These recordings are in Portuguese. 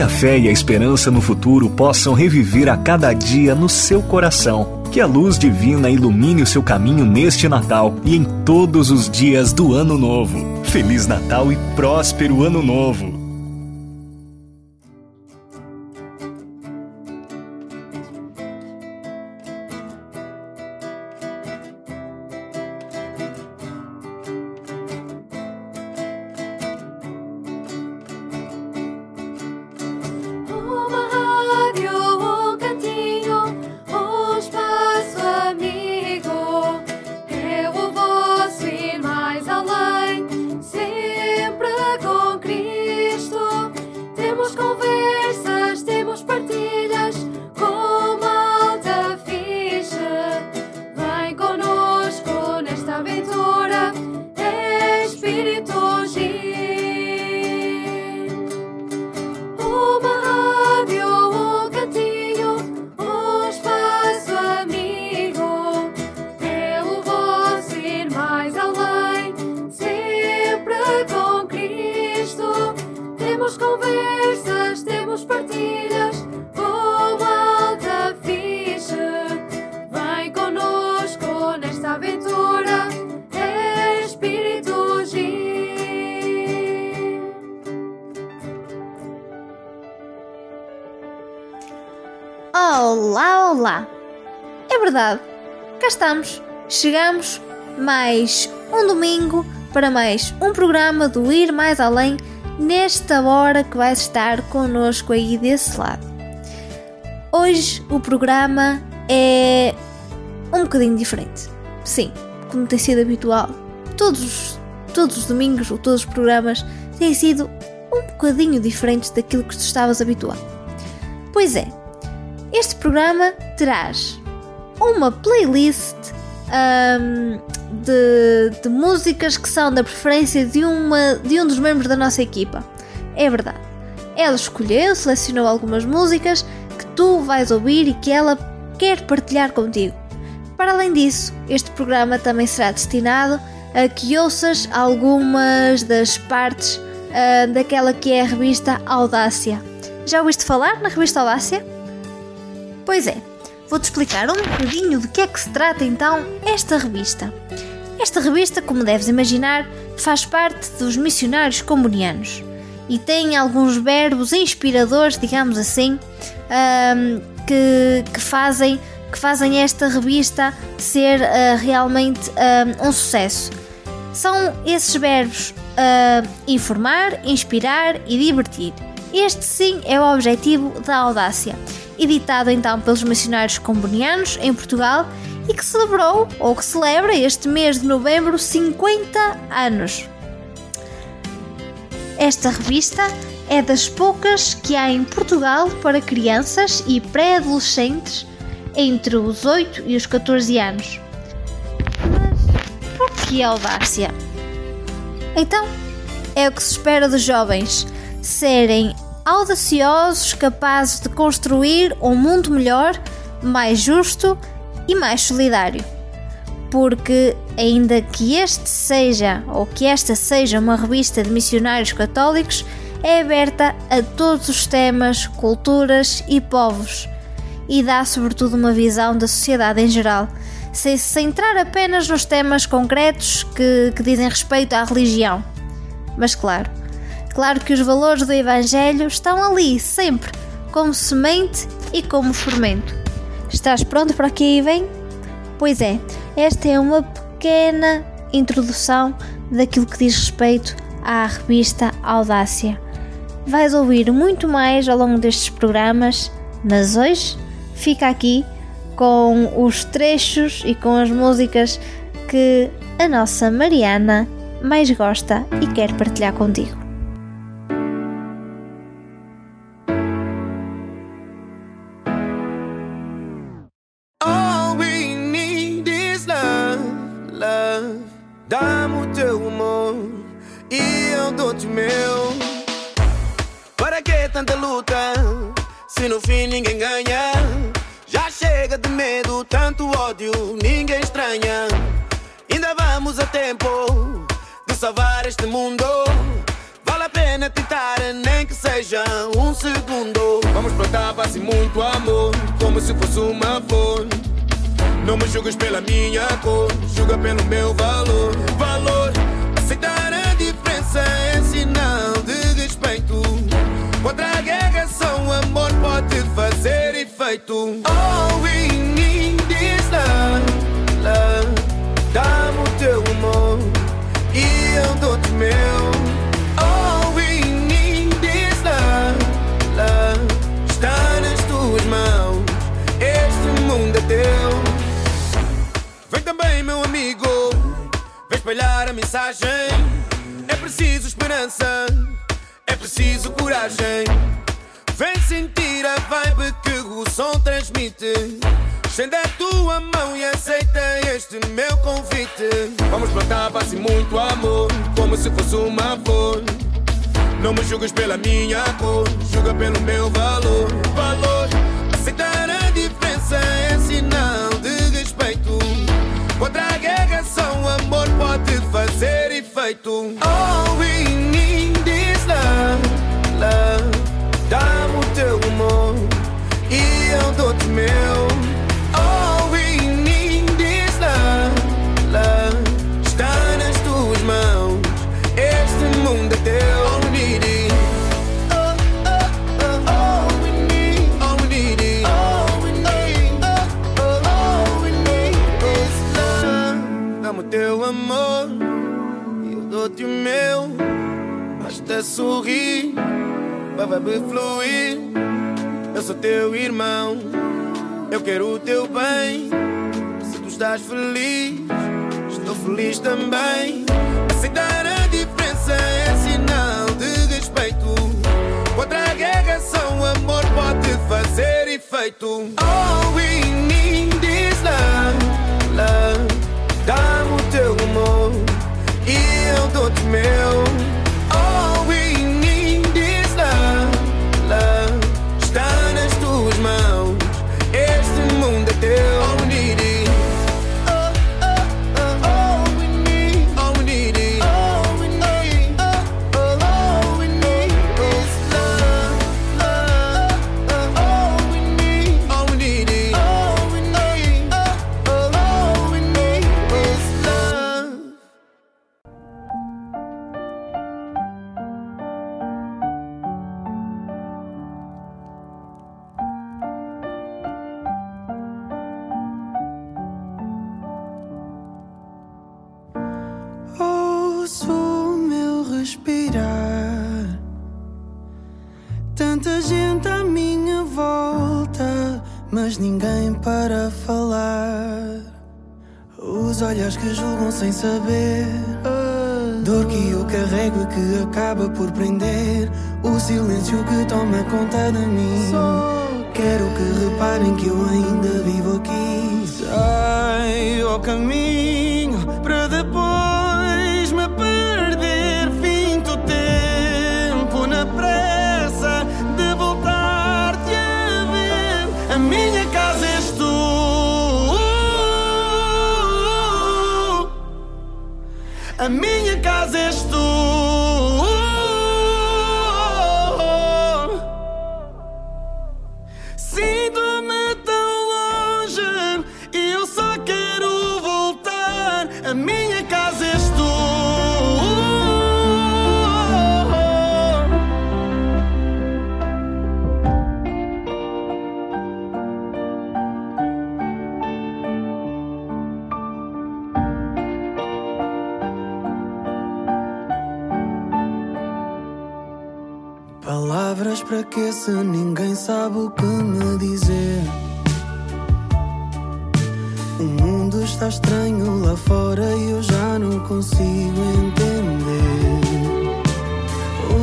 Que a fé e a esperança no futuro possam reviver a cada dia no seu coração. Que a luz divina ilumine o seu caminho neste Natal e em todos os dias do Ano Novo. Feliz Natal e próspero Ano Novo! Verdade, cá estamos. Chegamos mais um domingo para mais um programa do Ir Mais Além nesta hora que vais estar connosco aí desse lado. Hoje o programa é um bocadinho diferente. Sim, como tem sido habitual, todos, todos os domingos ou todos os programas têm sido um bocadinho diferentes daquilo que tu estavas habituado. Pois é, este programa traz uma playlist um, de, de, músicas que são da preferência de, uma, de um dos membros da nossa equipa. É verdade. Ela escolheu, selecionou algumas músicas que tu vais ouvir e que ela quer partilhar contigo. Para além disso, este programa também será destinado a que ouças algumas das partes uh, daquela que é a revista Audácia. Já ouviste falar na revista Audácia? Pois é, Vou-te explicar um bocadinho de que é que se trata então esta revista. Esta revista, como deves imaginar, faz parte dos missionários comunianos e tem alguns verbos inspiradores, digamos assim, um, que, que, fazem, que fazem esta revista ser uh, realmente um, um, sucesso. São esses verbos uh, informar, inspirar e divertir. Este sim é o objetivo da audácia editado então pelos missionários combonianos em Portugal e que celebrou, ou que celebra este mês de novembro, 50 anos. Esta revista é das poucas que há em Portugal para crianças e pré-adolescentes entre os 8 e os 14 anos. Mas por que audácia? Então, é o que se espera dos jovens serem audaciosos capazes de construir um mundo melhor, mais justo e mais solidário. Porque, ainda que este seja ou que esta seja uma revista de missionários católicos, é aberta a todos os temas, culturas e povos e dá sobretudo uma visão da sociedade em geral, sem se centrar apenas nos temas concretos que, que dizem respeito à religião. Mas claro, Claro que os valores do Evangelho estão ali, sempre, como semente e como fermento. Estás pronto para que aí vem? Pois é, esta é uma pequena introdução daquilo que diz respeito à revista Audácia. Vais ouvir muito mais ao longo destes programas, mas hoje fica aqui com os trechos e com as músicas que a nossa Mariana mais gosta e quer partilhar contigo. julgas pela minha cor, julga pelo meu valor. amigo. Vem espalhar a mensagem. É preciso esperança, é preciso coragem. Vem sentir a vibe que o som transmite. Estende a tua mão e aceita este meu convite. Vamos plantar paz e muito amor, como se fosse uma flor. Não me julgues pela minha cor, julga pelo meu valor. Valor. Outra guerra só o amor pode fazer efeito. Oh, e outro meu. Mas até sorri, vai fluir. Eu sou teu irmão, eu quero o teu bem. Se tu estás feliz, estou feliz também. Aceitar a diferença é sinal de respeito. Contra a guerra, só o amor pode fazer efeito. All we need. todo meu. saber.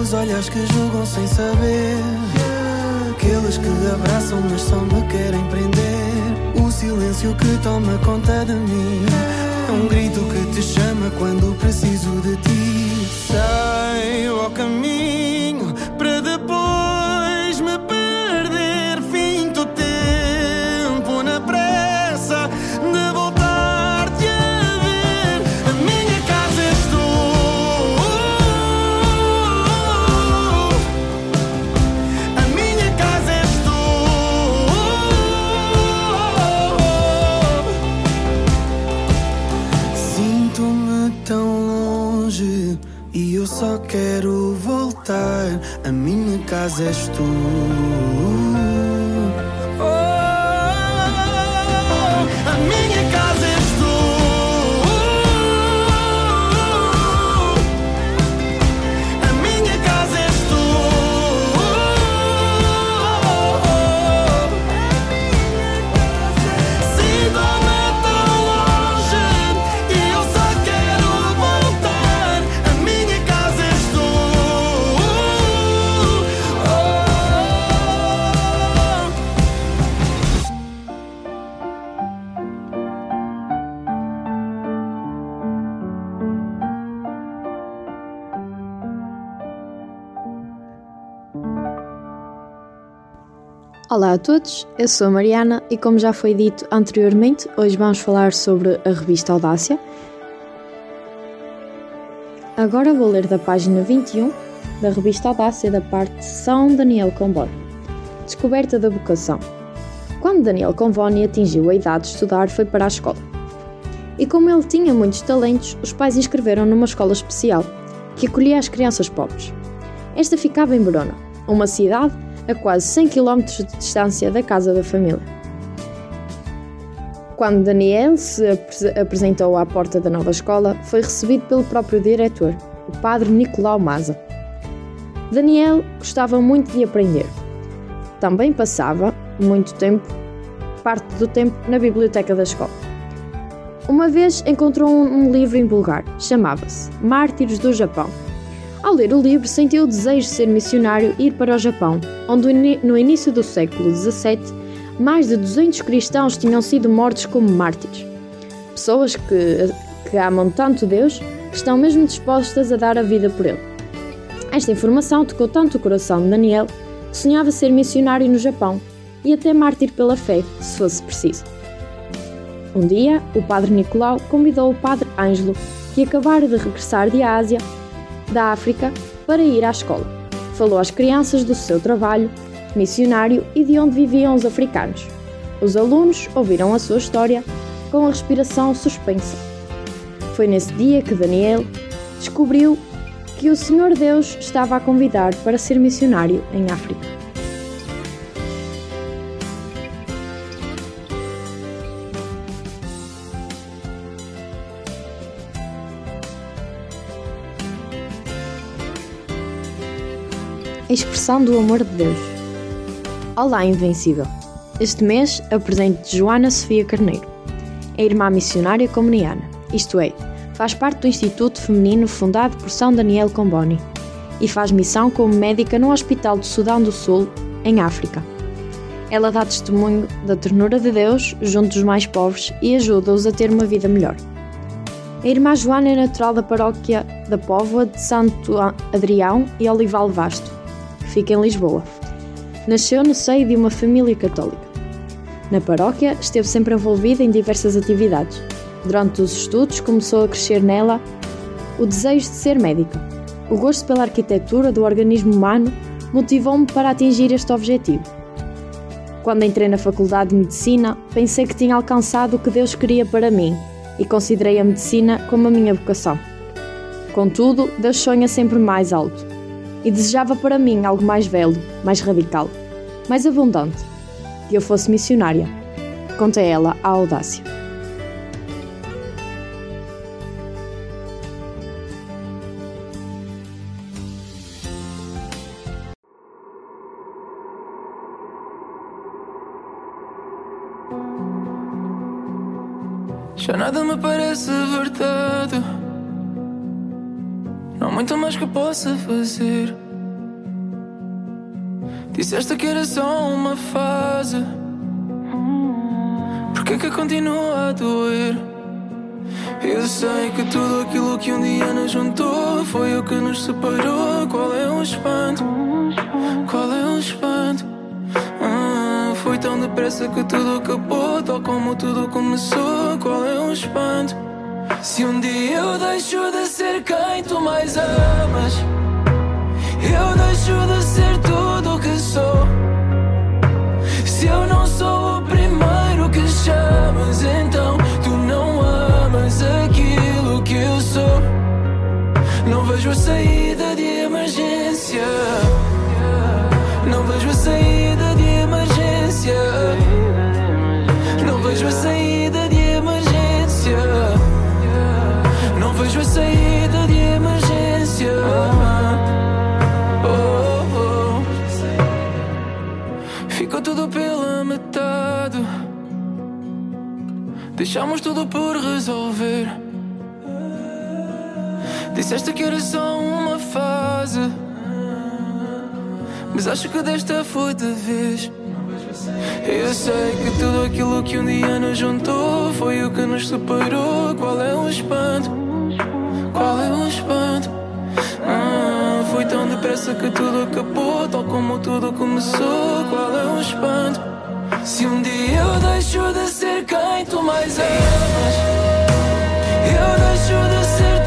Os olhares que julgam sem saber. Aqueles que abraçam, mas só me querem prender. O silêncio que toma conta de mim. É um grito que te chama quando preciso de ti. Sai ao caminho casa és tu. Olá a todos, eu sou a Mariana e, como já foi dito anteriormente, hoje vamos falar sobre a revista Audácia. Agora vou ler da página 21 da revista Audácia da parte São Daniel Comboni. Descoberta da vocação. Quando Daniel Convoni atingiu a idade de estudar, foi para a escola. E como ele tinha muitos talentos, os pais inscreveram numa escola especial que acolhia as crianças pobres. Esta ficava em Verona, uma cidade a quase 100 km de distância da casa da família. Quando Daniel se apresentou à porta da nova escola, foi recebido pelo próprio diretor, o padre Nicolau Maza. Daniel gostava muito de aprender. Também passava muito tempo, parte do tempo, na biblioteca da escola. Uma vez encontrou um livro em bulgar, chamava-se Mártires do Japão ao ler o livro, sentiu o desejo de ser missionário e ir para o Japão, onde no início do século XVII mais de 200 cristãos tinham sido mortos como mártires. Pessoas que, que amam tanto Deus que estão mesmo dispostas a dar a vida por ele. Esta informação tocou tanto o coração de Daniel que sonhava ser missionário no Japão e até mártir pela fé, se fosse preciso. Um dia, o padre Nicolau convidou o padre Ângelo, que acabara de regressar de Ásia, da África para ir à escola. Falou às crianças do seu trabalho missionário e de onde viviam os africanos. Os alunos ouviram a sua história com a respiração suspensa. Foi nesse dia que Daniel descobriu que o Senhor Deus estava a convidar para ser missionário em África. Expressão do amor de Deus. Olá, Invencível! Este mês apresento Joana Sofia Carneiro. É irmã missionária comuniana, isto é, faz parte do Instituto Feminino fundado por São Daniel Comboni e faz missão como médica no Hospital do Sudão do Sul, em África. Ela dá testemunho da ternura de Deus junto dos mais pobres e ajuda-os a ter uma vida melhor. A irmã Joana é natural da paróquia da Póvoa de Santo Adrião e Olival Vasto fica em Lisboa. Nasceu no seio de uma família católica. Na paróquia, esteve sempre envolvida em diversas atividades. Durante os estudos, começou a crescer nela o desejo de ser médica. O gosto pela arquitetura do organismo humano motivou-me para atingir este objetivo. Quando entrei na Faculdade de Medicina, pensei que tinha alcançado o que Deus queria para mim e considerei a medicina como a minha vocação. Contudo, Deus sonha sempre mais alto e desejava para mim algo mais velho, mais radical, mais abundante, que eu fosse missionária. Conta ela a audácia. Já nada me parece verdade. Há muito mais que possa fazer. Disseste que era só uma fase. Por que que continua a doer? Eu sei que tudo aquilo que um dia nos juntou foi o que nos separou. Qual é o espanto? Qual é o espanto? Ah, foi tão depressa que tudo acabou, tal como tudo começou. Qual é o espanto? Se um dia eu deixo de ser quem tu mais amas, eu deixo de ser tudo o que sou. Se eu não sou o primeiro que chamas, então tu não amas aquilo que vejo a saída de emergência. Não vejo a saída de emergência. Deixamos tudo por resolver. Disseste que era só uma fase. Mas acho que desta foi de vez. Eu sei que tudo aquilo que um dia nos juntou foi o que nos separou. Qual é o espanto? Qual é o espanto? Ah, foi tão depressa que tudo acabou, tal como tudo começou. Qual é o espanto? Se um dia eu deixo de ser quem tu mais amas, eu deixo de ser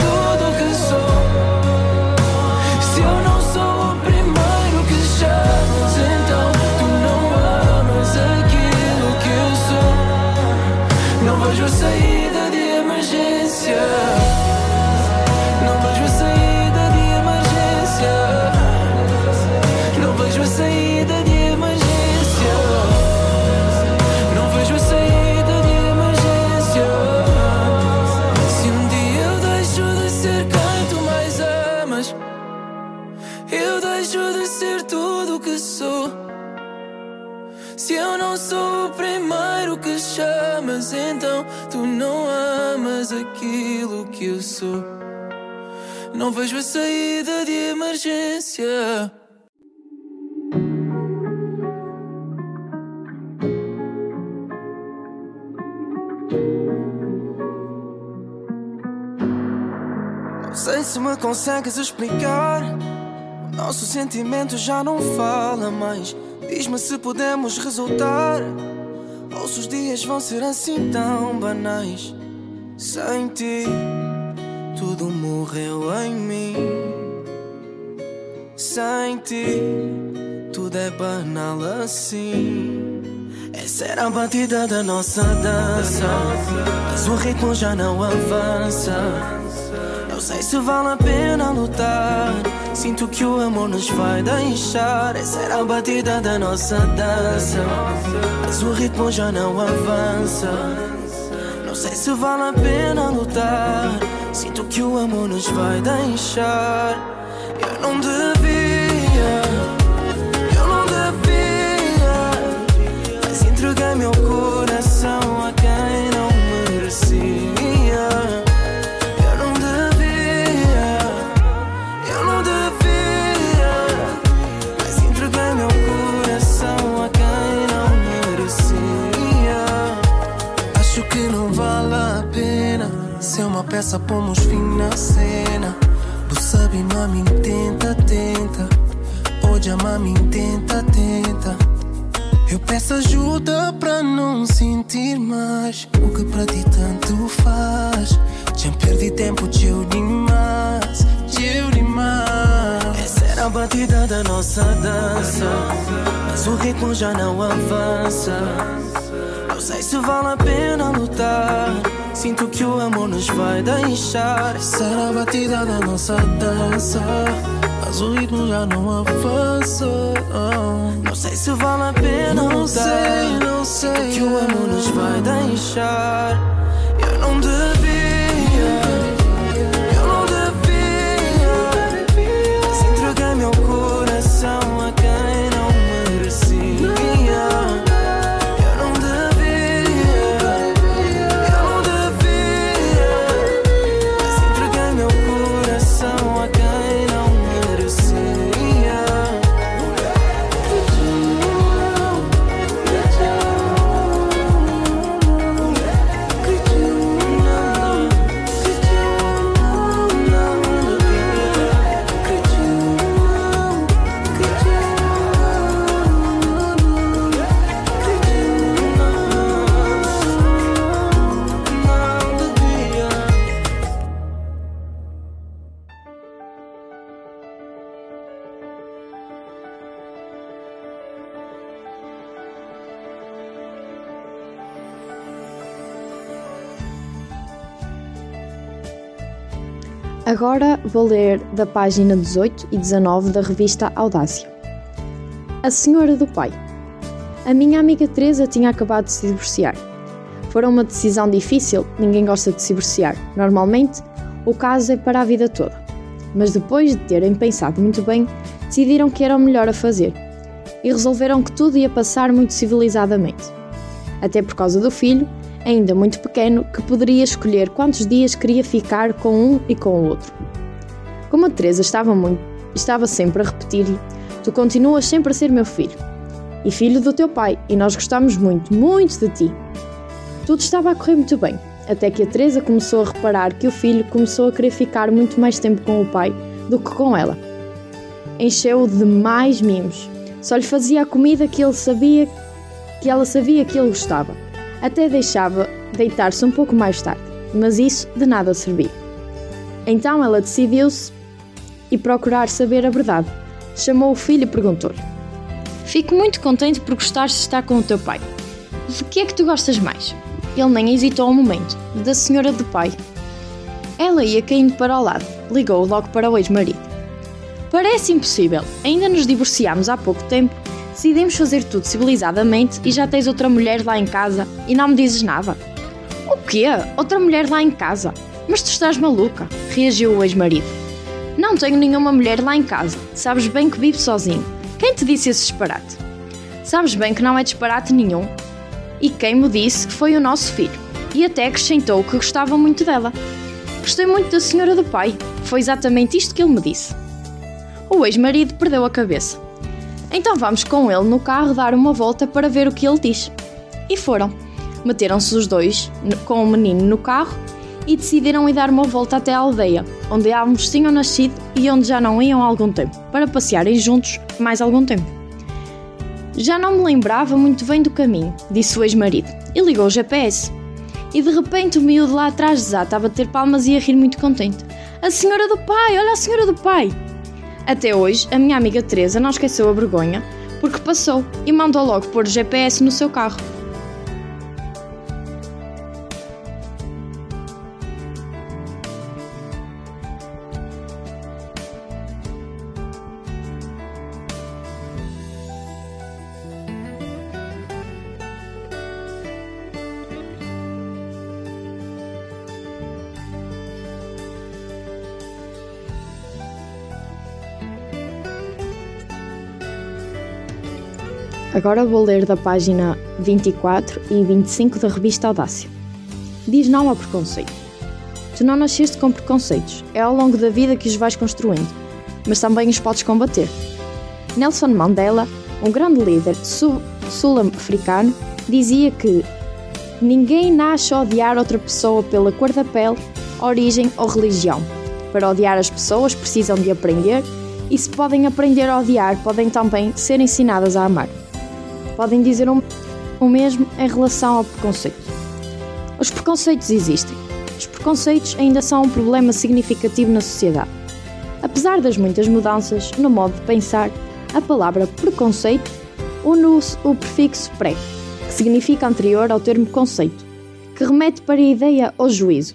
então tu não amas aquilo que eu sou. Não vejo a saída de emergência. Não sei se me consegues explicar. O nosso sentimento já não fala mais. Diz-me se podemos resultar. Ou se os dias vão ser assim tão banais. Sem ti, tudo morreu em mim. Sem ti, tudo é banal assim. Essa era a batida da nossa dança. Mas o ritmo já não avança. Não sei se vale a pena lutar. Sinto que o amor nos vai deixar. Essa era a batida da nossa dança. Mas o ritmo já não avança. Não sei se vale a pena lutar. Sinto que o amor nos vai deixar. Eu não devia. Peça, pomos fim na cena. Tu sabe, mami, tenta, tenta. Hoje a mami, tenta, tenta. Eu peço ajuda pra não sentir mais o que pra ti tanto faz. Já perdi tempo, teu demais, teu demais. Essa era a batida da nossa dança, mas o ritmo já não avança. Não sei se vale a pena lutar. Sinto que o amor nos vai deixar. Era a batida da nossa dança. Mas o ritmo já não avança. Não sei se vale a pena Não sei, não sei. Sinto que o amor nos vai deixar. Eu não devia. Agora vou ler da página 18 e 19 da revista Audácia. A Senhora do Pai. A minha amiga Teresa tinha acabado de se divorciar. Fora uma decisão difícil, ninguém gosta de se divorciar. Normalmente, o caso é para a vida toda. Mas depois de terem pensado muito bem, decidiram que era o melhor a fazer e resolveram que tudo ia passar muito civilizadamente. Até por causa do filho, ainda muito pequeno, que poderia escolher quantos dias queria ficar com um e com o outro. Como a Teresa estava, muito, estava sempre a repetir-lhe: Tu continuas sempre a ser meu filho e filho do teu pai, e nós gostamos muito, muito de ti. Tudo estava a correr muito bem, até que a Teresa começou a reparar que o filho começou a querer ficar muito mais tempo com o pai do que com ela. Encheu-o de mais mimos. Só lhe fazia a comida que ele sabia que ela sabia que ele gostava. Até deixava deitar-se um pouco mais tarde, mas isso de nada servia. Então ela decidiu-se e procurar saber a verdade. Chamou o filho e perguntou-lhe: Fico muito contente por gostares de estar com o teu pai. De que é que tu gostas mais? Ele nem hesitou um momento. Da senhora do pai. Ela ia caindo para o lado. Ligou logo para o ex-marido. Parece impossível. Ainda nos divorciámos há pouco tempo. Decidimos fazer tudo civilizadamente e já tens outra mulher lá em casa e não me dizes nada. O quê? Outra mulher lá em casa? Mas tu estás maluca? Reagiu o ex-marido. Não tenho nenhuma mulher lá em casa. Sabes bem que vivo sozinho. Quem te disse esse disparate? Sabes bem que não é disparate nenhum. E quem me disse que foi o nosso filho. E até acrescentou que gostava muito dela. Gostei muito da senhora do pai. Foi exatamente isto que ele me disse. O ex-marido perdeu a cabeça. Então vamos com ele no carro dar uma volta para ver o que ele diz. E foram. Meteram-se os dois com o menino no carro e decidiram ir dar uma volta até a aldeia, onde ambos tinham nascido e onde já não iam há algum tempo, para passearem juntos mais algum tempo. Já não me lembrava muito bem do caminho, disse o ex-marido, e ligou o GPS. E de repente o miúdo lá atrás desata a bater palmas e a rir muito contente. A senhora do pai, olha a senhora do pai! Até hoje, a minha amiga Teresa não esqueceu a vergonha, porque passou e mandou logo pôr o GPS no seu carro. Agora vou ler da página 24 e 25 da revista Audácia. Diz não ao preconceito. Tu não nasceste com preconceitos, é ao longo da vida que os vais construindo, mas também os podes combater. Nelson Mandela, um grande líder sul-africano, dizia que ninguém nasce a odiar outra pessoa pela cor da pele, origem ou religião. Para odiar as pessoas precisam de aprender e se podem aprender a odiar, podem também ser ensinadas a amar podem dizer o mesmo em relação ao preconceito. Os preconceitos existem. Os preconceitos ainda são um problema significativo na sociedade. Apesar das muitas mudanças no modo de pensar, a palavra preconceito une o prefixo pré, que significa anterior ao termo conceito, que remete para a ideia ou juízo.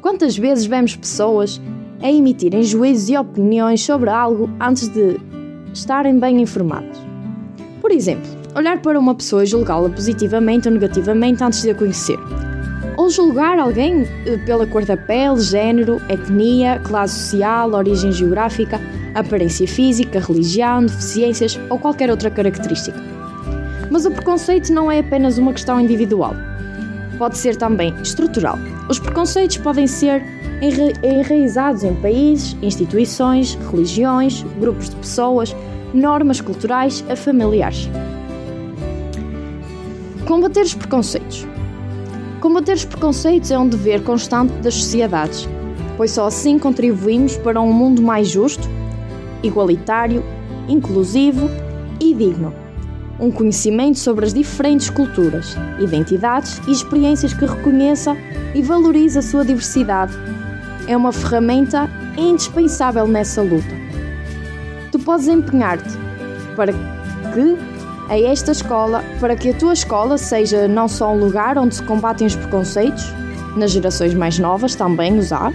Quantas vezes vemos pessoas a emitirem juízos e opiniões sobre algo antes de estarem bem informados? Por exemplo, olhar para uma pessoa e julgá-la positivamente ou negativamente antes de a conhecer. Ou julgar alguém eh, pela cor da pele, género, etnia, classe social, origem geográfica, aparência física, religião, deficiências ou qualquer outra característica. Mas o preconceito não é apenas uma questão individual. Pode ser também estrutural. Os preconceitos podem ser enraizados em países, instituições, religiões, grupos de pessoas, normas culturais a familiares. Combater os preconceitos. Combater os preconceitos é um dever constante das sociedades, pois só assim contribuímos para um mundo mais justo, igualitário, inclusivo e digno. Um conhecimento sobre as diferentes culturas, identidades e experiências que reconheça e valorize a sua diversidade é uma ferramenta indispensável nessa luta. Tu podes empenhar-te para que a esta escola para que a tua escola seja não só um lugar onde se combatem os preconceitos, nas gerações mais novas também os há,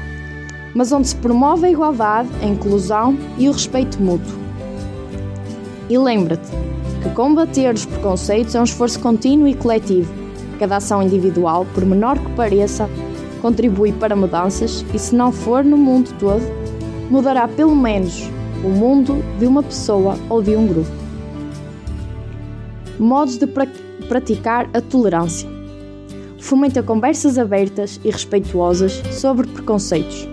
mas onde se promove a igualdade, a inclusão e o respeito mútuo. E lembra-te que combater os preconceitos é um esforço contínuo e coletivo. Cada ação individual, por menor que pareça, contribui para mudanças e, se não for no mundo todo, mudará pelo menos o mundo de uma pessoa ou de um grupo. Modos de pra praticar a tolerância. Fomenta conversas abertas e respeituosas sobre preconceitos.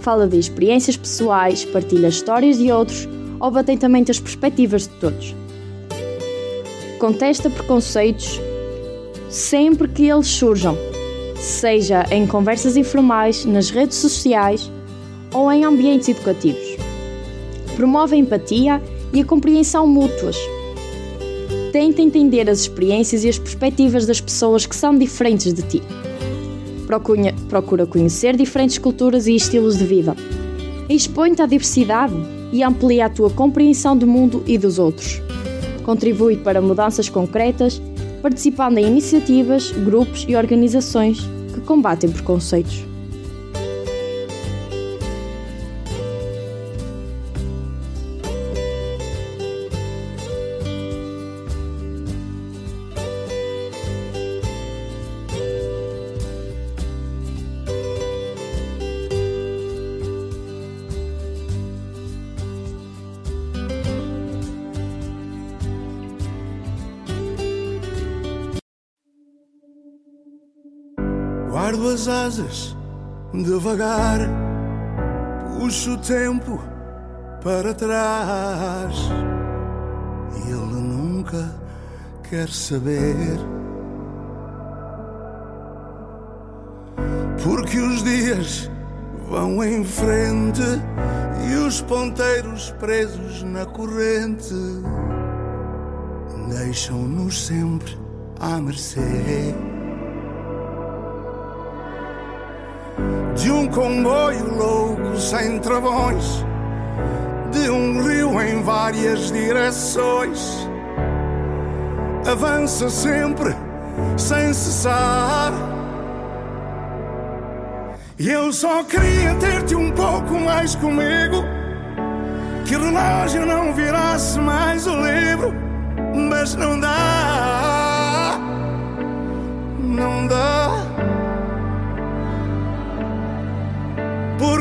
Fala de experiências pessoais, partilha histórias de outros ouve atentamente as perspectivas de todos. Contesta preconceitos sempre que eles surjam, seja em conversas informais, nas redes sociais ou em ambientes educativos. Promove a empatia e a compreensão mútuas. Tenta entender as experiências e as perspectivas das pessoas que são diferentes de ti. Procura, procura conhecer diferentes culturas e estilos de vida. Expõe-te à diversidade e amplia a tua compreensão do mundo e dos outros. Contribui para mudanças concretas, participando em iniciativas, grupos e organizações que combatem preconceitos. As asas devagar, puxo o tempo para trás e ele nunca quer saber. Porque os dias vão em frente e os ponteiros presos na corrente deixam-nos sempre à mercê. Comboio louco sem travões, de um rio em várias direções. Avança sempre sem cessar. E eu só queria ter-te um pouco mais comigo. Que o relógio não virasse mais o livro, mas não dá, não dá.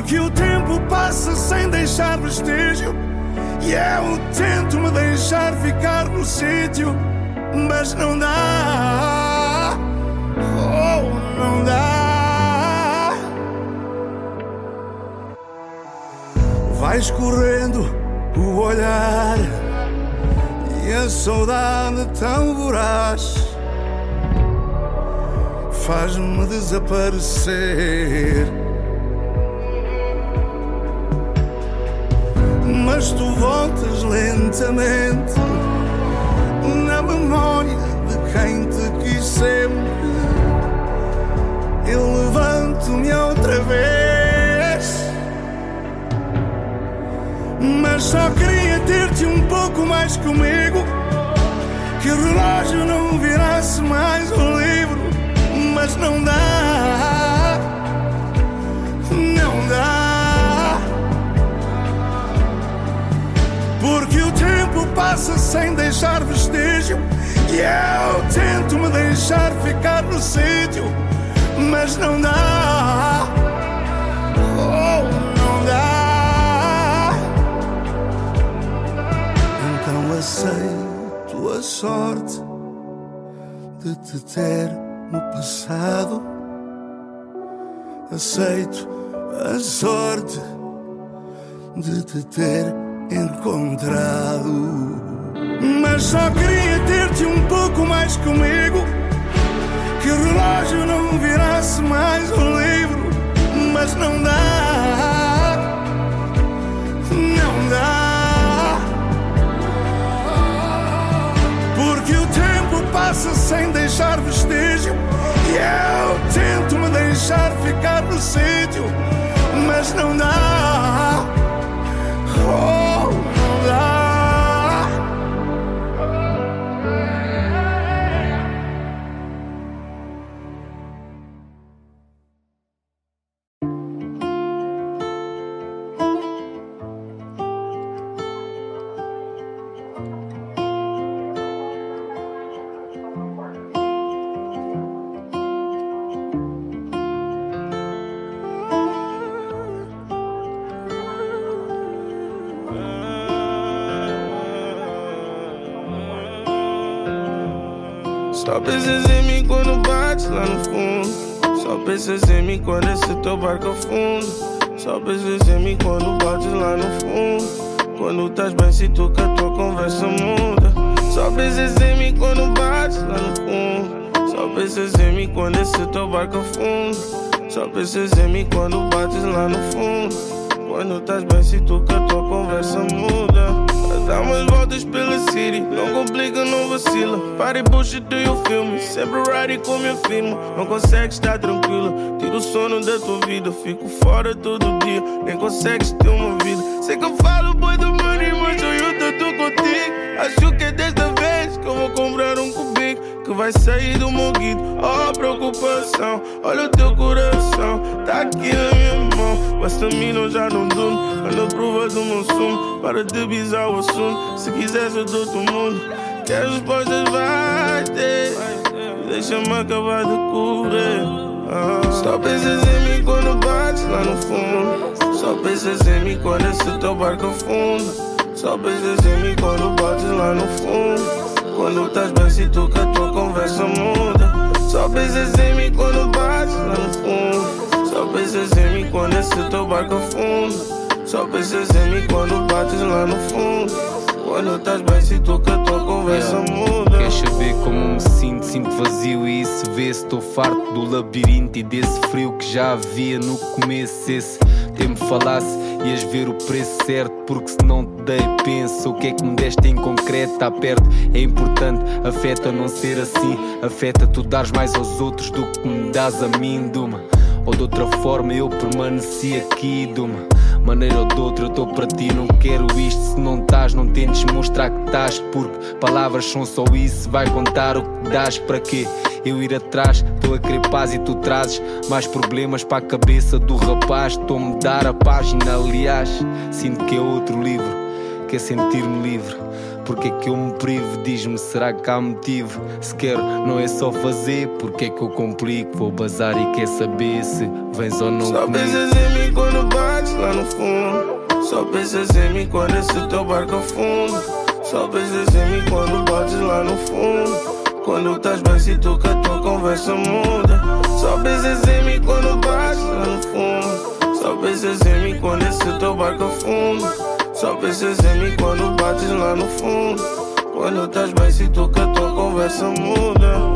Porque o tempo passa sem deixar vestígio. E eu tento me deixar ficar no sítio, mas não dá. Oh, não dá. Vai escorrendo o olhar e a saudade tão voraz faz-me desaparecer. Mas tu voltas lentamente na memória de quem te quis sempre. Eu levanto-me outra vez, mas só queria ter-te um pouco mais comigo. Que o relógio não virasse mais o livro, mas não dá, não dá. Tempo passa sem deixar vestígio. E eu tento me deixar ficar no sítio, mas não dá. Oh, não dá. Então aceito a sorte de te ter no passado. Aceito a sorte de te ter encontrado. Mas só queria ter-te um pouco mais comigo. Que o relógio não virasse mais o livro. Mas não dá, não dá. Porque o tempo passa sem deixar vestígio. E eu tento me deixar ficar no sítio. Mas não dá. Oh, Só pensas em mim quando bates lá no fundo. Só pensas em mim quando esse teu barco afunda. Só pensas em mim quando bates lá no fundo. Quando estás bem, sinto que a tua conversa muda. Só pensas em mim quando bates lá no fundo. Só pensas em mim quando esse teu barco afunda. Só pensas em mim quando bates lá no fundo. Quando estás bem, sinto que a tua conversa muda. Dá umas voltas pela city, não complica, vacila. Para e bullshit do your filme, sempre ready com minha firma. Não consegue estar tranquila, tira o sono da tua vida. Fico fora todo dia, nem consegues ter uma vida. Sei que eu falo boy do money, mas eu tô contigo. Acho que é desta vez que eu vou comprar um cubico que vai sair do meu guido. Oh, preocupação, olha o teu coração, tá aqui na minha mão. Basta mim, não já não durmo. Ando prova do meu sumo, para de bizar o assunto. Se quiseres, eu dou-te o mundo. Que as respostas vai ter. Deixa-me acabar de correr. Ah. Só pensas em mim quando bates lá no fundo. Só pensas em mim quando esse teu barco afunda. Só pensas em mim quando bates lá no fundo. Quando estás bem, sinto que a tua conversa muda. Só pensas em mim quando bates lá no fundo. Só pensas em mim quando esse teu barco afunda. Só pensas em mim quando bates lá no fundo. Quando estás bem, sinto que a tua conversa muda. Queres saber como me sinto? Sinto vazio e isso vê se estou farto do labirinto e desse frio que já havia no começo. Esse tempo falasse, ias ver o preço certo. Porque se não te dei, pensa o que é que me deste em concreto. Está perto, é importante, afeta não ser assim. Afeta tu dares mais aos outros do que me dás a mim, Duma. Ou de outra forma eu permaneci aqui, Duma maneira ou de outra eu estou para ti, não quero isto. Se não estás, não tentes mostrar que estás, porque palavras são só isso. Vai contar o que dás para quê? Eu ir atrás, estou a querer paz e tu trazes mais problemas para a cabeça do rapaz. Estou-me dar a página, aliás, sinto que é outro livro, que é sentir-me livre. Porque é que eu me privo? Diz-me, será que há motivo? Se quero, não é só fazer. Porque é que eu complico? Vou bazar e quer saber se vens ou não Só comigo. pensas em mim quando bates lá no fundo. Só pensas em mim quando esse teu barco afunda. Só pensas em mim quando bates lá no fundo. Quando estás bem, sinto que a tua conversa muda. Só pensas em mim quando bates lá no fundo. Só pensas em mim quando esse teu barco afunda. Só pensas em mim quando bates lá no fundo. Quando estás bem, sinto que a tua conversa muda.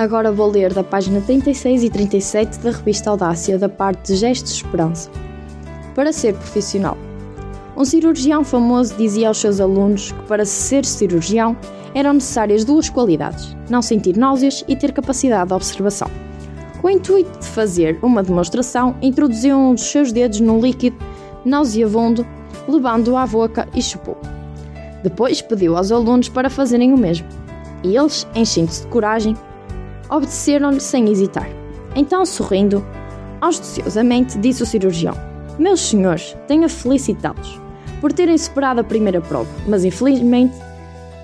Agora vou ler da página 36 e 37 da revista Audácia, da parte de Gestos de Esperança. Para ser profissional. Um cirurgião famoso dizia aos seus alunos que para ser cirurgião eram necessárias duas qualidades: não sentir náuseas e ter capacidade de observação. Com o intuito de fazer uma demonstração, introduziu um dos seus dedos num líquido nauseabundo, levando-o à boca e chupou. Depois pediu aos alunos para fazerem o mesmo. E eles, enchendo-se de coragem, obedeceram-lhe sem hesitar. Então, sorrindo, auspiciosamente disse o cirurgião: Meus senhores, tenho a felicitá-los por terem superado a primeira prova, mas infelizmente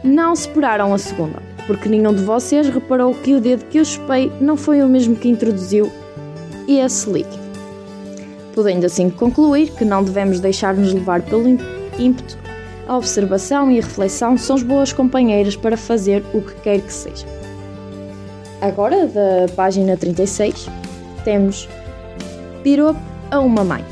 não superaram a segunda, porque nenhum de vocês reparou que o dedo que eu chupei não foi o mesmo que introduziu esse líquido. Podendo assim concluir que não devemos deixar-nos levar pelo ímpeto, a observação e a reflexão são as boas companheiras para fazer o que quer que seja. Agora, da página 36, temos Piropo a uma mãe.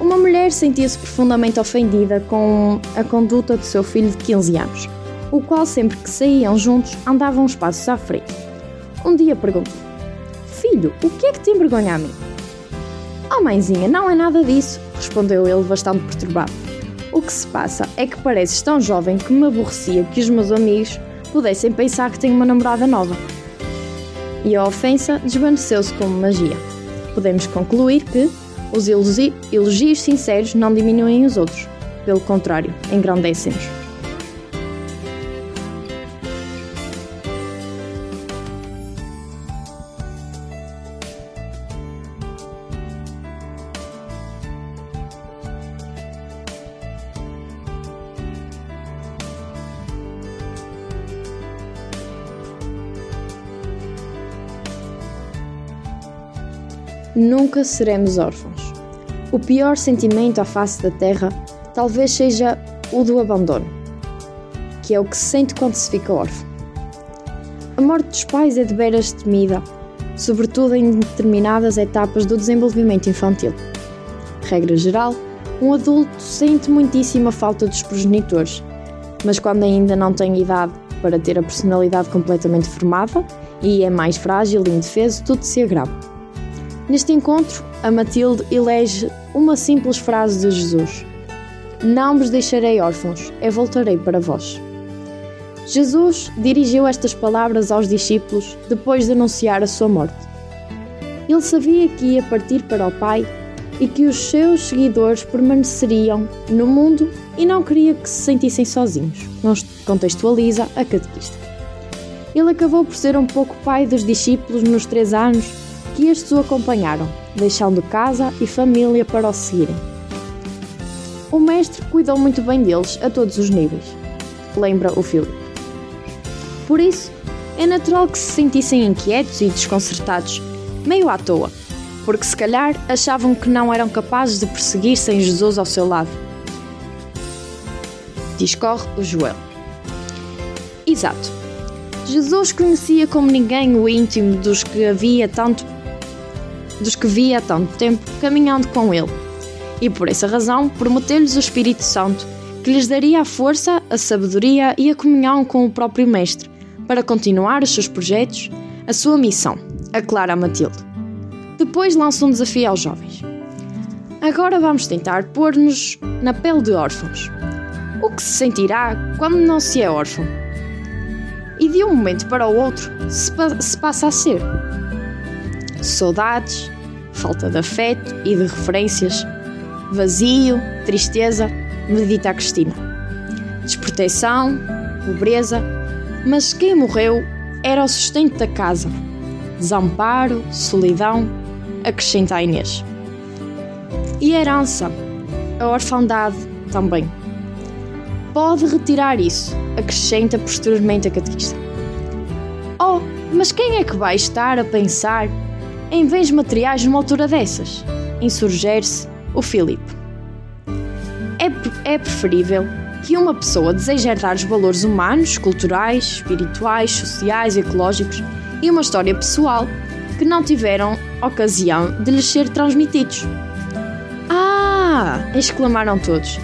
Uma mulher sentia-se profundamente ofendida com a conduta do seu filho de 15 anos, o qual, sempre que saíam juntos, andava uns passos à frente. Um dia perguntou: Filho, o que é que te envergonha a mim? Oh, mãezinha, não é nada disso, respondeu ele, bastante perturbado. O que se passa é que pareces tão jovem que me aborrecia que os meus amigos pudessem pensar que tenho uma namorada nova e a ofensa desvaneceu-se como magia. Podemos concluir que os elogi- elogios sinceros não diminuem os outros, pelo contrário, engrandecem-nos. Nunca seremos órfãos. O pior sentimento à face da terra talvez seja o do abandono, que é o que se sente quando se fica órfão. A morte dos pais é de veras temida, sobretudo em determinadas etapas do desenvolvimento infantil. Regra geral, um adulto sente muitíssima falta dos progenitores, mas quando ainda não tem idade para ter a personalidade completamente formada e é mais frágil e indefeso, tudo se agrava. Neste encontro, a Matilde elege uma simples frase de Jesus: Não vos deixarei órfãos, eu voltarei para vós. Jesus dirigiu estas palavras aos discípulos depois de anunciar a sua morte. Ele sabia que ia partir para o Pai e que os seus seguidores permaneceriam no mundo e não queria que se sentissem sozinhos, contextualiza a catequista. Ele acabou por ser um pouco pai dos discípulos nos três anos que estes o acompanharam, deixando casa e família para o seguirem. O mestre cuidou muito bem deles a todos os níveis, lembra o Filipe. Por isso, é natural que se sentissem inquietos e desconcertados, meio à toa, porque se calhar achavam que não eram capazes de perseguir sem Jesus ao seu lado. Discorre o Joel. Exato. Jesus conhecia como ninguém o íntimo dos que havia tanto dos que via há tanto tempo caminhando com ele. E por essa razão prometeu-lhes o Espírito Santo, que lhes daria a força, a sabedoria e a comunhão com o próprio Mestre, para continuar os seus projetos, a sua missão, a Clara Matilde. Depois lança um desafio aos jovens. Agora vamos tentar pôr-nos na pele de órfãos. O que se sentirá quando não se é órfão? E de um momento para o outro se, pa se passa a ser saudades, falta de afeto e de referências, vazio, tristeza, medita a Cristina. Desproteção, pobreza, mas quem morreu era o sustento da casa. Desamparo, solidão, acrescenta a Inês. E a herança, a orfandade também. Pode retirar isso, acrescenta posteriormente a catequista. Oh, mas quem é que vai estar a pensar em bens materiais numa altura dessas? Insurgir-se o Filipe. É, é preferível que uma pessoa deseje herdar os valores humanos, culturais, espirituais, sociais, ecológicos e uma história pessoal que não tiveram ocasião de lhes ser transmitidos. Ah! exclamaram todos,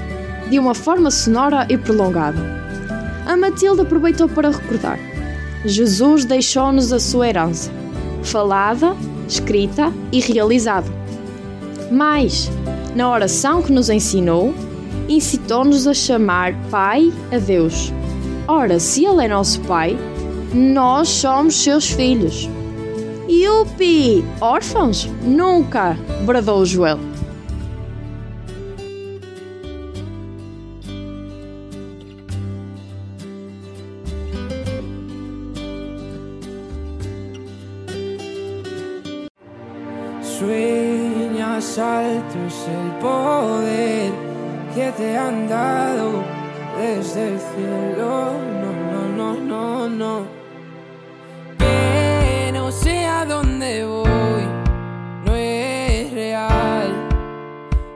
de uma forma sonora e prolongada. A Matilde aproveitou para recordar. Jesus deixou-nos a sua herança, falada escrita e realizada. Mas, na oração que nos ensinou, incitou-nos a chamar Pai a Deus. Ora, se Ele é nosso Pai, nós somos seus filhos. Yupi! Órfãos? Nunca! bradou Joel. Es el poder que te han dado desde el cielo. No, no, no, no, no. Que no sé a dónde voy, no es real.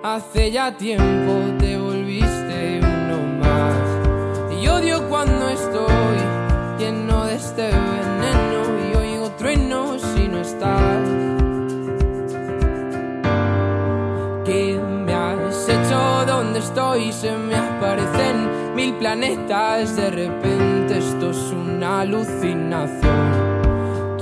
Hace ya tiempo te volviste uno más. Y odio cuando estoy lleno de este veneno y oigo truenos si no estás. Estoy se me aparecen mil planetas. De repente esto es una alucinación.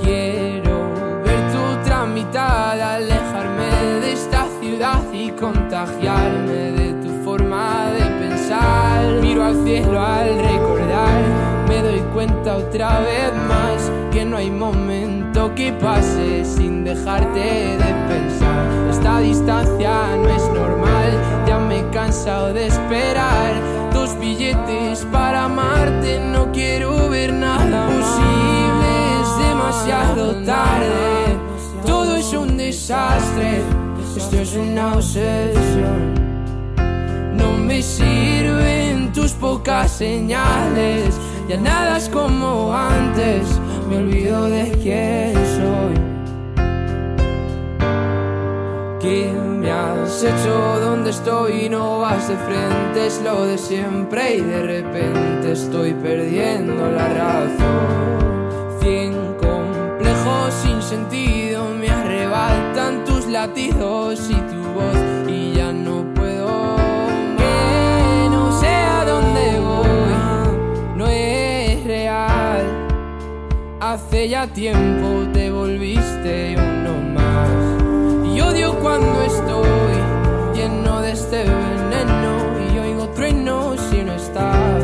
Quiero ver tu tramitada, alejarme de esta ciudad y contagiarme de tu forma de pensar. Miro al cielo al recordar, me doy cuenta otra vez más que no hay momento que pase sin dejarte de pensar. Esta distancia no es normal, cansado de esperar dos billetes para amarte. No quiero ver nada posible, es demasiado tarde. Todo es un desastre, esto es una obsesión. No me sirven tus pocas señales, ya nada es como antes. Me olvido de quién soy. ¿Qué me has hecho? ¿Dónde estoy? No vas de frente, es lo de siempre y de repente estoy perdiendo la razón. Cien complejos sin sentido me arrebatan tus latidos y tu voz y ya no puedo. Que no sé a dónde voy, no es real. Hace ya tiempo te volviste odio cuando estoy lleno de este veneno y oigo truenos si no estás.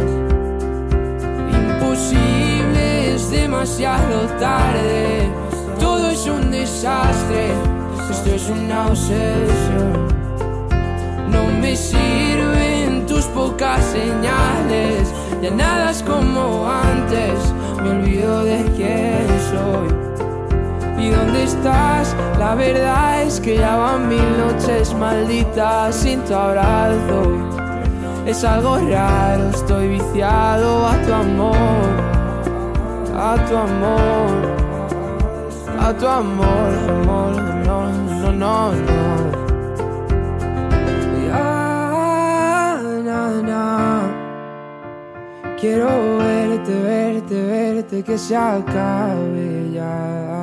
Imposible, es demasiado tarde. Todo es un desastre, esto es una obsesión. No me sirven tus pocas señales, ya nada es como antes. Me olvido de quién soy. ¿Y dónde estás? La verdad es que ya van mil noches malditas sin tu abrazo. Es algo raro, estoy viciado a tu amor, a tu amor, a tu amor, amor, no, no, no, no. Ya, na, na. Quiero verte, verte, verte, que se acabe ya.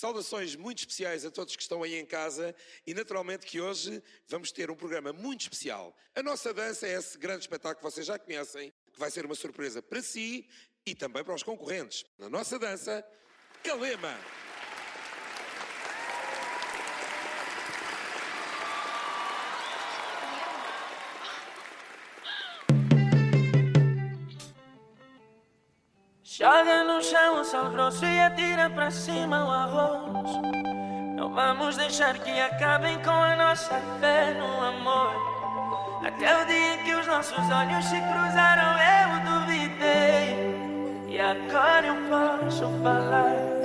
Saudações muito especiais a todos que estão aí em casa e naturalmente que hoje vamos ter um programa muito especial. A nossa dança é esse grande espetáculo que vocês já conhecem, que vai ser uma surpresa para si e também para os concorrentes. Na nossa dança, Calema! Joga no chão o sal grosso e atira para cima o arroz. Não vamos deixar que acabem com a nossa fé no amor. Até o dia em que os nossos olhos se cruzaram, eu duvidei. E agora eu posso falar.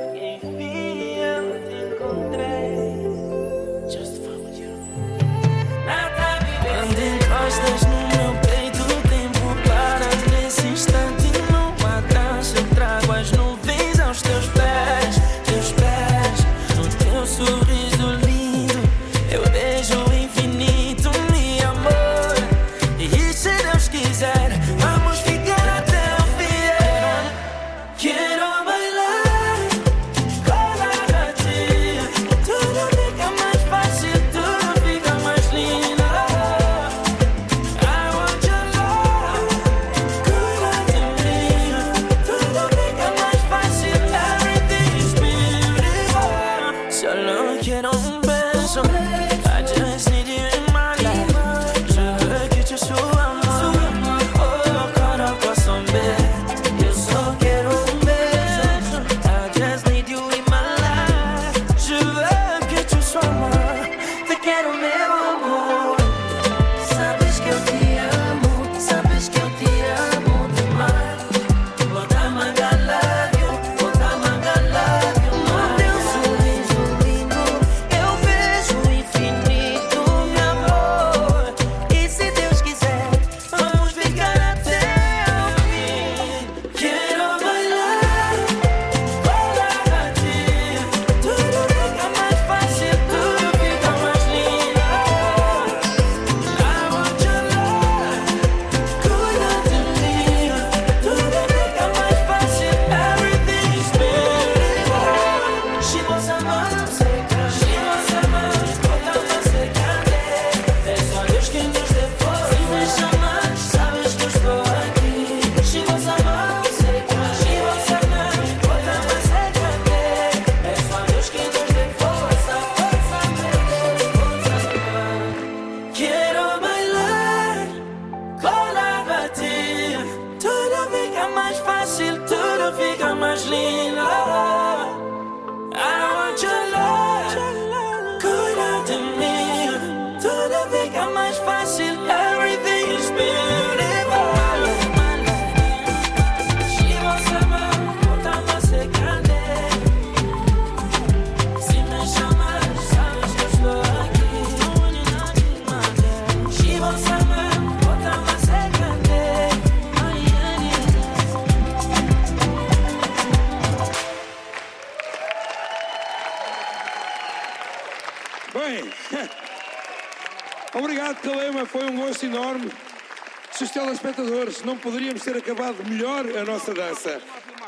espectadores, não poderíamos ter acabado melhor a nossa dança.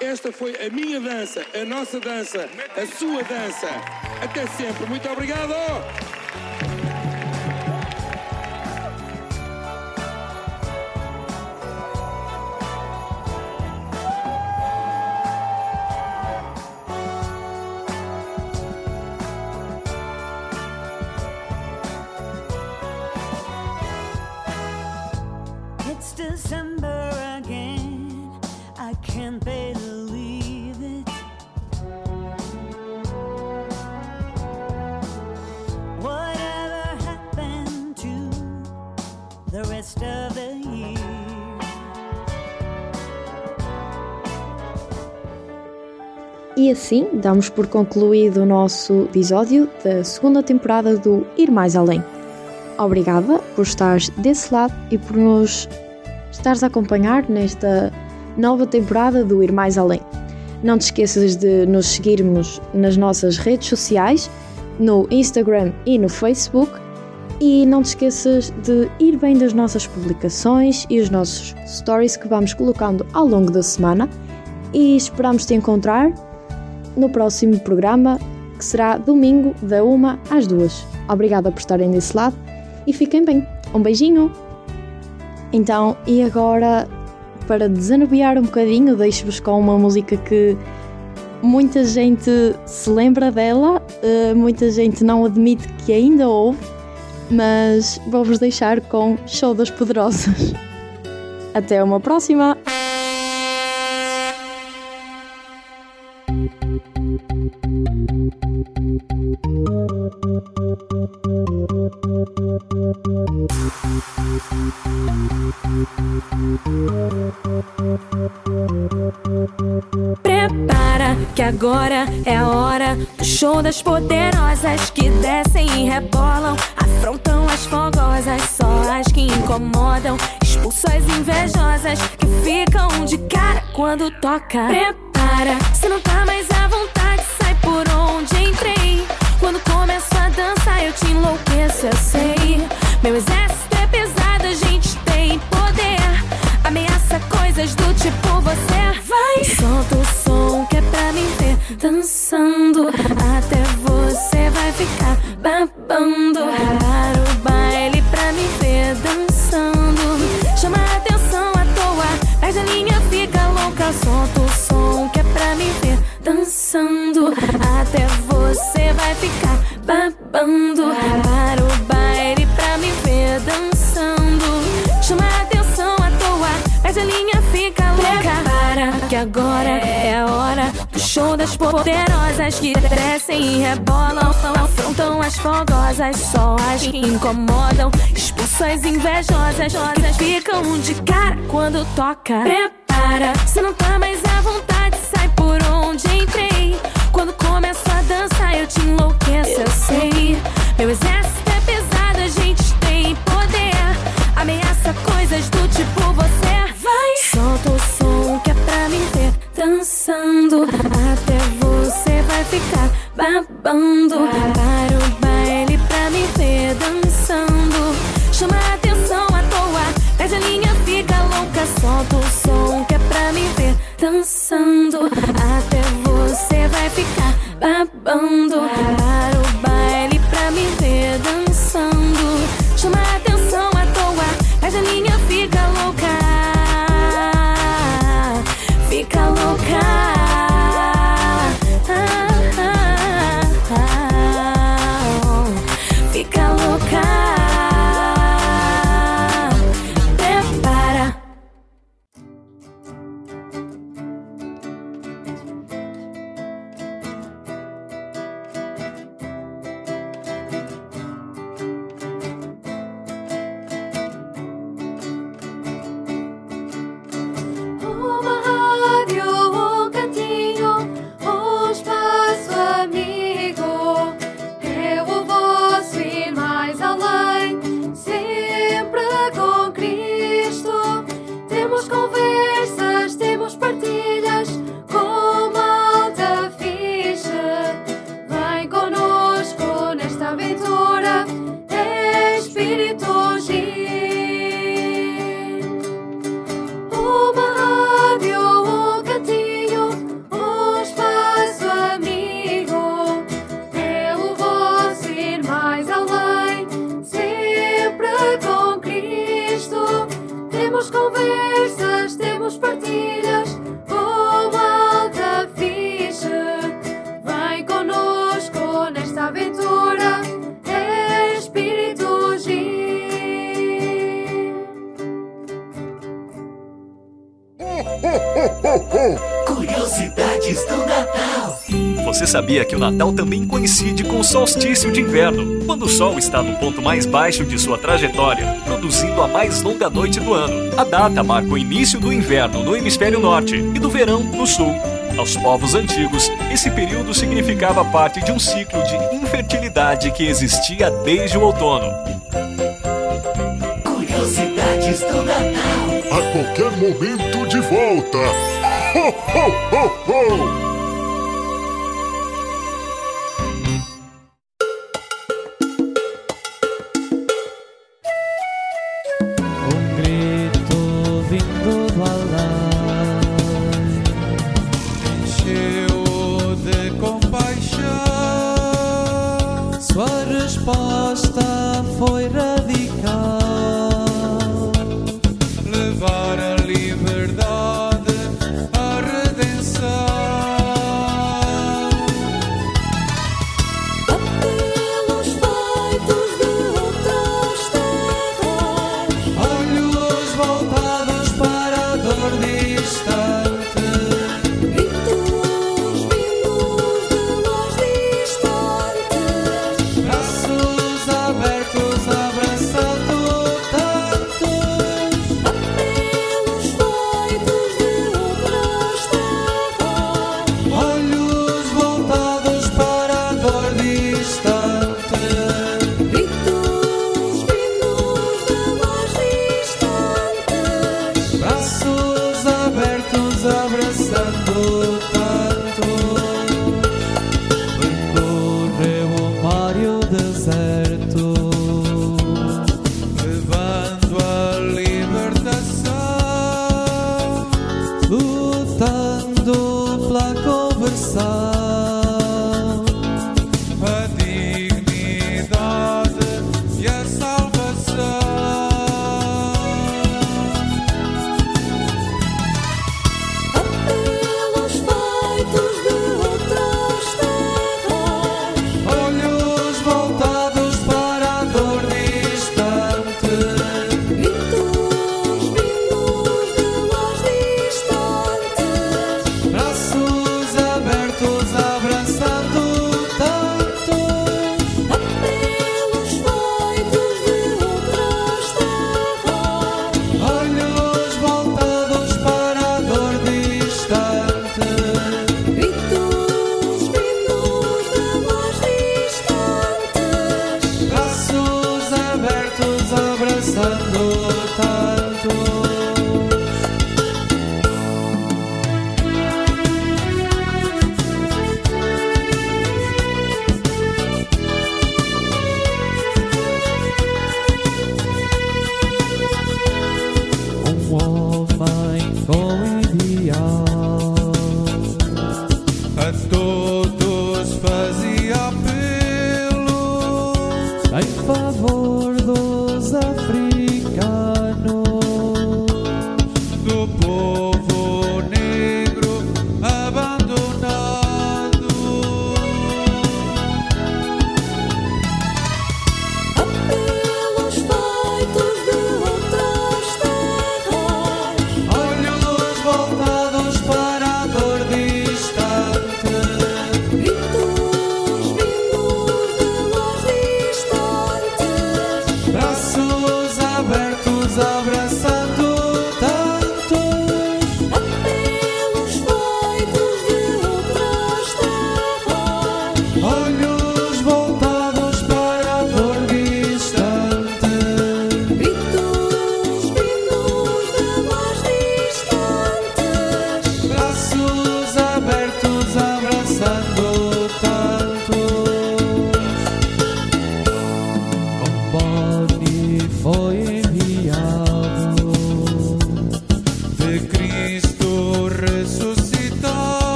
Esta foi a minha dança, a nossa dança, a sua dança. Até sempre. Muito obrigado! Assim damos por concluído o nosso episódio da segunda temporada do Ir Mais Além. Obrigada por estares desse lado e por nos estares a acompanhar nesta nova temporada do Ir Mais Além. Não te esqueças de nos seguirmos nas nossas redes sociais, no Instagram e no Facebook. E não te esqueças de ir bem das nossas publicações e os nossos stories que vamos colocando ao longo da semana. E esperamos te encontrar no próximo programa, que será domingo, da 1 às 2. Obrigada por estarem desse lado e fiquem bem. Um beijinho! Então, e agora, para desanuviar um bocadinho, deixo-vos com uma música que muita gente se lembra dela, uh, muita gente não admite que ainda houve, mas vou-vos deixar com Show das Poderosas. Até uma próxima! Prepara que agora é a hora do show das poderosas que descem e rebolam, afrontam as fogosas, só as que incomodam, expulsam as invejosas que ficam de cara quando toca. Prepara, se não tá mais à vontade, sai por onde entrei. Quando começo a dançar, eu te enlouqueço, eu sei. Meu exército coisas do tipo você vai. Solta o som que é pra me ver dançando. Até você vai ficar babando. Para o baile pra me ver dançando. Chama a atenção à toa, perde a linha, fica louca. Solta o som que é pra me ver dançando. Até você vai ficar babando. Poderosas que descem e rebolam, afrontam as fogosas, só as que incomodam, expulsam as invejosas, que ficam de cara quando toca. Prepara, se não tá mais à vontade, sai por onde entrei. Quando começo a dançar, eu te enlouqueço, eu sei. Meu exército é pesado, a gente tem poder. Ameaça coisas do tipo você vai. Solta o som que é pra me ver dançando. Ficar babando. Para o baile pra me ver dançando. Chama a atenção à toa, perde a linha, fica louca. Solta o som que é pra me ver dançando. Até você vai ficar babando. Para o sabia que o Natal também coincide com o solstício de inverno, quando o Sol está no ponto mais baixo de sua trajetória, produzindo a mais longa noite do ano. A data marca o início do inverno no hemisfério norte e do verão no sul. Aos povos antigos, esse período significava parte de um ciclo de infertilidade que existia desde o outono. Curiosidades do Natal. A qualquer momento de volta. Ho, ho, ho, ho!